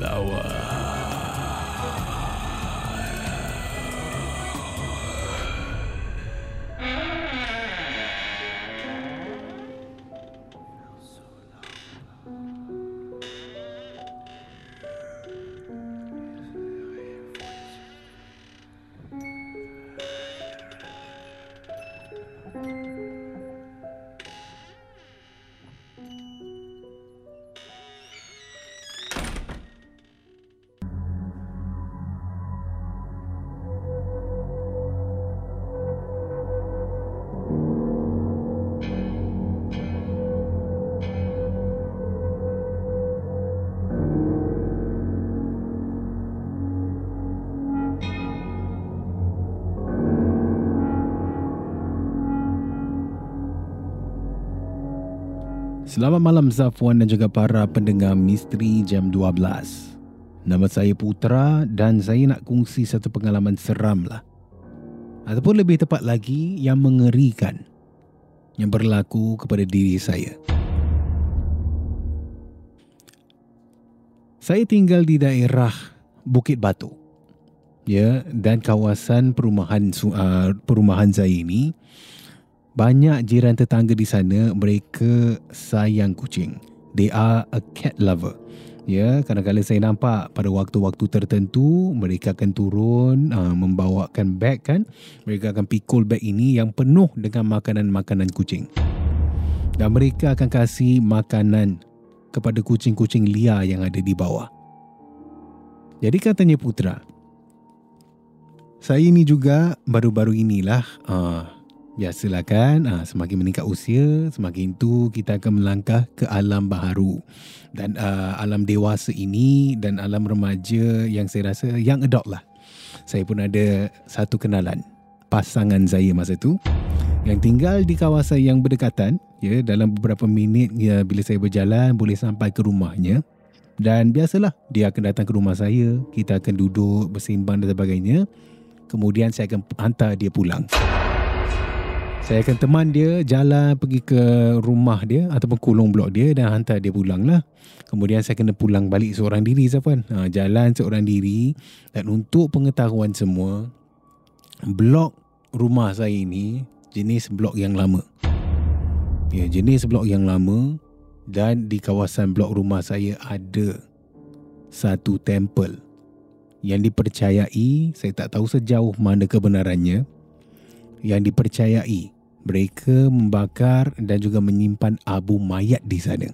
lawan. Selamat malam Zafwan dan juga para pendengar Misteri Jam 12. Nama saya Putra dan saya nak kongsi satu pengalaman seram lah. Ataupun lebih tepat lagi yang mengerikan yang berlaku kepada diri saya. Saya tinggal di daerah Bukit Batu. Ya, dan kawasan perumahan uh, perumahan saya ini banyak jiran tetangga di sana mereka sayang kucing. They are a cat lover. Ya, kadang-kadang saya nampak pada waktu-waktu tertentu mereka akan turun uh, membawakan beg kan. Mereka akan pikul beg ini yang penuh dengan makanan-makanan kucing. Dan mereka akan kasih makanan kepada kucing-kucing liar yang ada di bawah. Jadi katanya Putra, saya ini juga baru-baru inilah uh, Biasalah kan, ha, semakin meningkat usia, semakin tu kita akan melangkah ke alam baharu. Dan uh, alam dewasa ini dan alam remaja yang saya rasa yang adult lah. Saya pun ada satu kenalan, pasangan saya masa tu yang tinggal di kawasan yang berdekatan. Ya, dalam beberapa minit ya, bila saya berjalan boleh sampai ke rumahnya. Dan biasalah dia akan datang ke rumah saya, kita akan duduk bersimbang dan sebagainya. Kemudian saya akan hantar dia pulang. Saya akan teman dia jalan pergi ke rumah dia ataupun kulung blok dia dan hantar dia pulang lah. Kemudian saya kena pulang balik seorang diri Zafan. Ha, jalan seorang diri dan untuk pengetahuan semua, blok rumah saya ini jenis blok yang lama. Ya, jenis blok yang lama dan di kawasan blok rumah saya ada satu temple yang dipercayai, saya tak tahu sejauh mana kebenarannya, yang dipercayai mereka membakar dan juga menyimpan abu mayat di sana.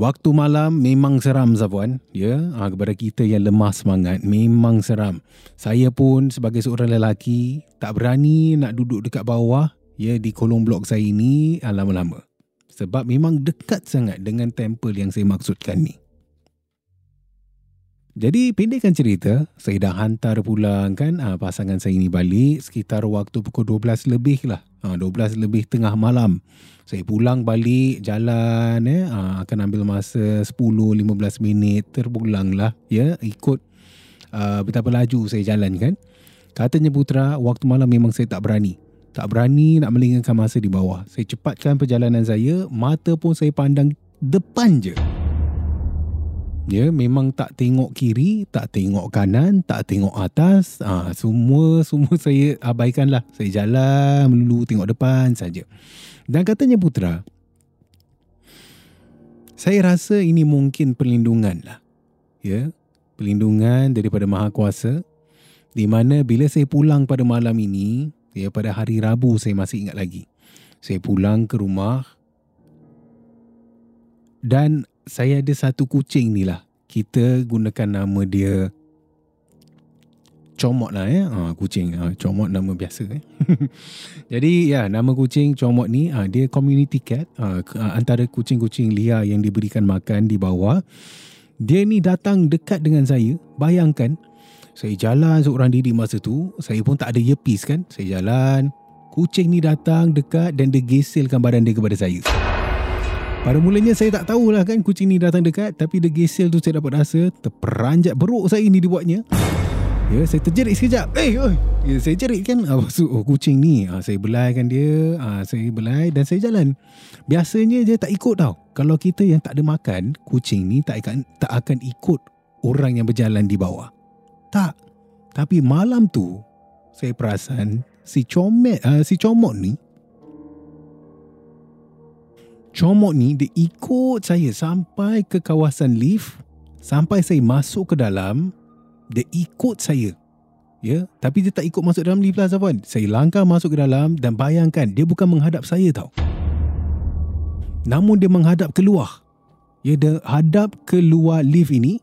Waktu malam memang seram Zafuan, ya. Ha, kepada kita yang lemah semangat memang seram. Saya pun sebagai seorang lelaki tak berani nak duduk dekat bawah ya di kolong blok saya ini lama-lama. Sebab memang dekat sangat dengan temple yang saya maksudkan ni. Jadi pendekkan cerita, saya dah hantar pulang kan uh, pasangan saya ni balik sekitar waktu pukul 12 lebih lah. Uh, 12 lebih tengah malam. Saya pulang balik jalan eh uh, akan ambil masa 10-15 minit terpulang lah ya ikut uh, betapa laju saya jalan kan. Katanya putra waktu malam memang saya tak berani. Tak berani nak melingkarkan masa di bawah. Saya cepatkan perjalanan saya, mata pun saya pandang depan je. Ya, memang tak tengok kiri, tak tengok kanan, tak tengok atas. Ha, semua semua saya abaikanlah. Saya jalan melulu tengok depan saja. Dan katanya putra, saya rasa ini mungkin perlindungan lah. Ya, perlindungan daripada Maha Kuasa. Di mana bila saya pulang pada malam ini, ya pada hari Rabu saya masih ingat lagi. Saya pulang ke rumah dan saya ada satu kucing ni lah. Kita gunakan nama dia Comot lah ya. Ha, kucing. Ha, comot nama biasa eh. Jadi ya nama kucing Comot ni ha, dia community cat. Ha, antara kucing-kucing liar yang diberikan makan di bawah. Dia ni datang dekat dengan saya. Bayangkan. Saya jalan seorang diri masa tu. Saya pun tak ada earpiece kan. Saya jalan. Kucing ni datang dekat dan dia geselkan badan dia kepada saya. Pada mulanya saya tak tahulah kan kucing ni datang dekat tapi dia gesel tu saya dapat rasa terperanjat beruk saya ni dibuatnya. Ya, saya terjerit sekejap. Eh, oi. Ya, saya jerit kan. Ah, maksud, oh, kucing ni. Ah, saya belaikan dia. Ah, saya belai dan saya jalan. Biasanya dia tak ikut tau. Kalau kita yang tak ada makan, kucing ni tak akan tak akan ikut orang yang berjalan di bawah. Tak. Tapi malam tu, saya perasan si comet, ah, si comot ni Comot ni dia ikut saya sampai ke kawasan lift sampai saya masuk ke dalam dia ikut saya. Ya tapi dia tak ikut masuk dalam lift lah Zafan saya langkah masuk ke dalam dan bayangkan dia bukan menghadap saya tau. Namun dia menghadap keluar. Ya dia hadap keluar lift ini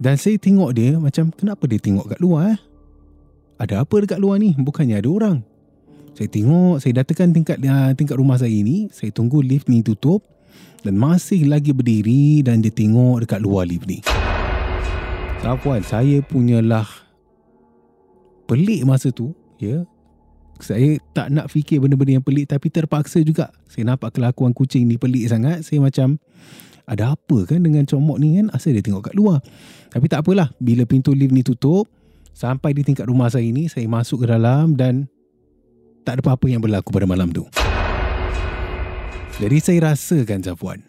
dan saya tengok dia macam kenapa dia tengok kat luar eh? Ada apa dekat luar ni? Bukannya ada orang saya tengok, saya datangkan tingkat uh, tingkat rumah saya ini, saya tunggu lift ni tutup dan masih lagi berdiri dan dia tengok dekat luar lift ni. Sapuan, saya punyalah pelik masa tu, ya. Saya tak nak fikir benda-benda yang pelik tapi terpaksa juga. Saya nampak kelakuan kucing ni pelik sangat. Saya macam ada apa kan dengan comok ni kan? Asal dia tengok kat luar. Tapi tak apalah. Bila pintu lift ni tutup, sampai di tingkat rumah saya ini, saya masuk ke dalam dan tak ada apa-apa yang berlaku pada malam tu. Jadi saya rasakan Zafuan.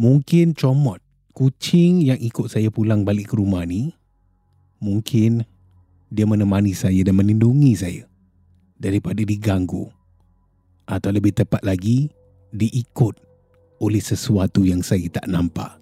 Mungkin comot kucing yang ikut saya pulang balik ke rumah ni mungkin dia menemani saya dan melindungi saya daripada diganggu atau lebih tepat lagi diikut oleh sesuatu yang saya tak nampak.